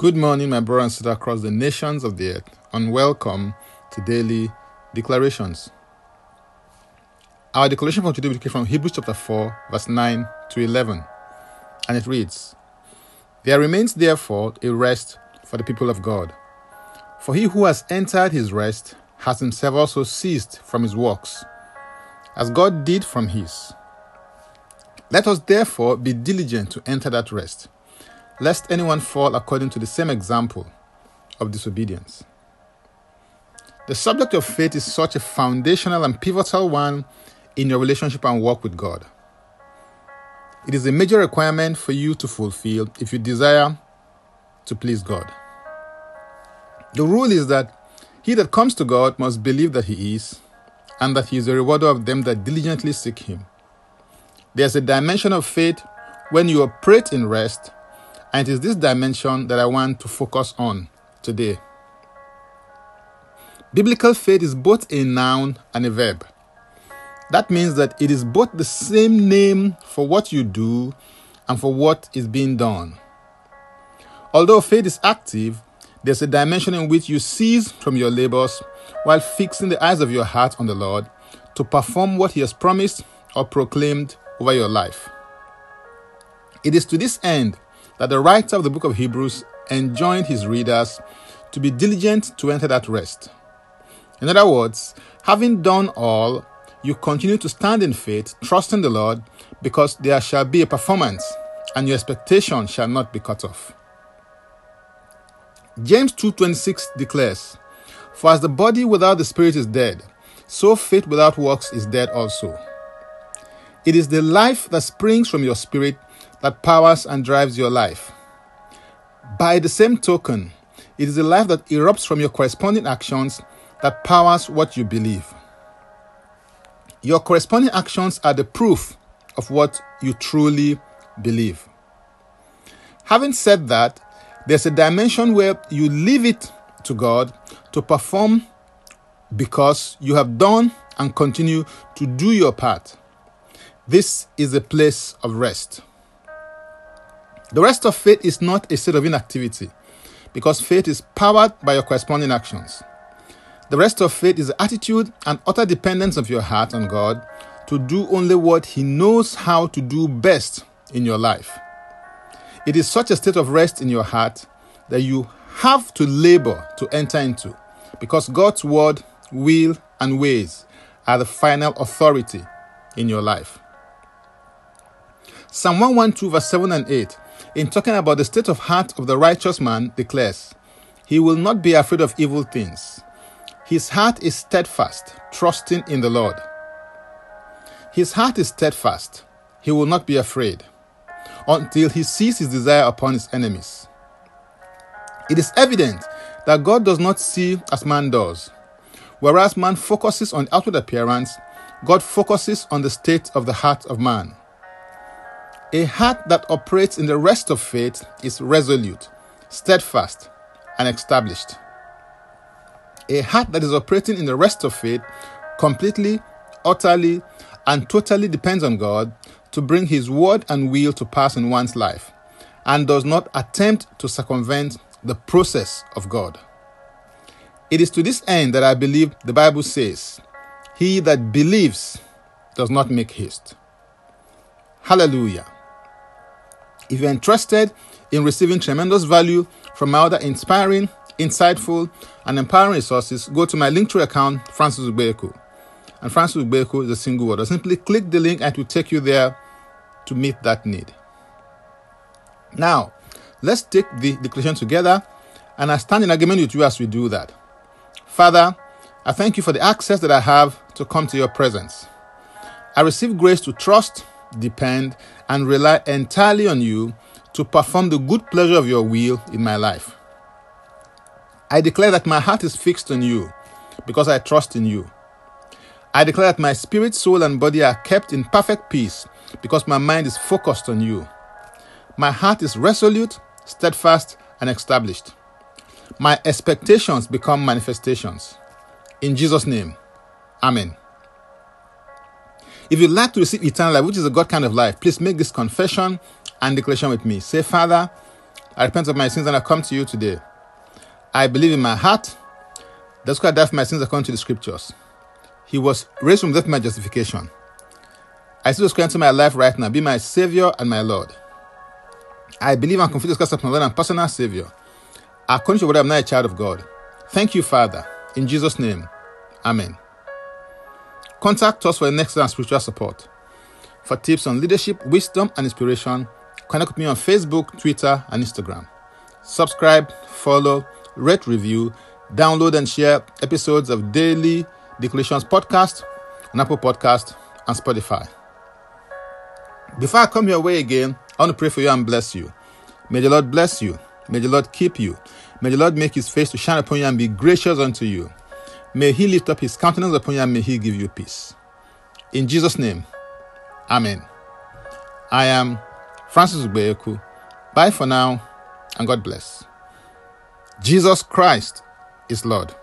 Good morning, my brothers and sisters across the nations of the earth, and welcome to Daily Declarations. Our declaration for today will be from Hebrews chapter 4, verse 9 to 11, and it reads There remains therefore a rest for the people of God. For he who has entered his rest has himself also ceased from his works, as God did from his. Let us therefore be diligent to enter that rest lest anyone fall according to the same example of disobedience. The subject of faith is such a foundational and pivotal one in your relationship and work with God. It is a major requirement for you to fulfill if you desire to please God. The rule is that he that comes to God must believe that he is, and that he is a rewarder of them that diligently seek him. There's a dimension of faith when you operate in rest and it is this dimension that I want to focus on today. Biblical faith is both a noun and a verb. That means that it is both the same name for what you do and for what is being done. Although faith is active, there's a dimension in which you cease from your labors while fixing the eyes of your heart on the Lord to perform what He has promised or proclaimed over your life. It is to this end that the writer of the book of Hebrews enjoined his readers to be diligent to enter that rest. In other words, having done all, you continue to stand in faith, trusting the Lord, because there shall be a performance, and your expectation shall not be cut off. James 2:26 declares, "For as the body without the spirit is dead, so faith without works is dead also." It is the life that springs from your spirit that powers and drives your life. By the same token, it is the life that erupts from your corresponding actions that powers what you believe. Your corresponding actions are the proof of what you truly believe. Having said that, there's a dimension where you leave it to God to perform because you have done and continue to do your part. This is a place of rest. The rest of faith is not a state of inactivity because faith is powered by your corresponding actions. The rest of faith is the attitude and utter dependence of your heart on God to do only what He knows how to do best in your life. It is such a state of rest in your heart that you have to labor to enter into because God's word, will, and ways are the final authority in your life. Psalm 112, verse 7 and 8 in talking about the state of heart of the righteous man, declares, He will not be afraid of evil things. His heart is steadfast, trusting in the Lord. His heart is steadfast. He will not be afraid until he sees his desire upon his enemies. It is evident that God does not see as man does. Whereas man focuses on outward appearance, God focuses on the state of the heart of man. A heart that operates in the rest of faith is resolute, steadfast, and established. A heart that is operating in the rest of faith completely, utterly, and totally depends on God to bring His word and will to pass in one's life and does not attempt to circumvent the process of God. It is to this end that I believe the Bible says, He that believes does not make haste. Hallelujah. If you're interested in receiving tremendous value from my other inspiring, insightful, and empowering resources, go to my Linktree account, Francis Ubeku. And Francis Ubeku is a single word. Or simply click the link and it will take you there to meet that need. Now, let's take the declaration together, and I stand in agreement with you as we do that. Father, I thank you for the access that I have to come to your presence. I receive grace to trust depend, and rely entirely on you to perform the good pleasure of your will in my life. I declare that my heart is fixed on you because I trust in you. I declare that my spirit, soul, and body are kept in perfect peace because my mind is focused on you. My heart is resolute, steadfast, and established. My expectations become manifestations. In Jesus' name, Amen. If you'd like to receive eternal life, which is a God kind of life, please make this confession and declaration with me. Say, Father, I repent of my sins and I come to you today. I believe in my heart that's God died for my sins according to the scriptures. He was raised from death my justification. I still to my life right now, be my Savior and my Lord. I believe and confess Christ as my Lord and personal Savior. According to what I'm not a child of God. Thank you, Father. In Jesus' name, Amen. Contact us for the next and spiritual support. For tips on leadership, wisdom, and inspiration, connect with me on Facebook, Twitter, and Instagram. Subscribe, follow, rate, review, download, and share episodes of Daily Declarations Podcast on Apple Podcast and Spotify. Before I come your way again, I want to pray for you and bless you. May the Lord bless you. May the Lord keep you. May the Lord make his face to shine upon you and be gracious unto you. May he lift up his countenance upon you and may he give you peace. In Jesus' name, Amen. I am Francis Ubeyeku. Bye for now and God bless. Jesus Christ is Lord.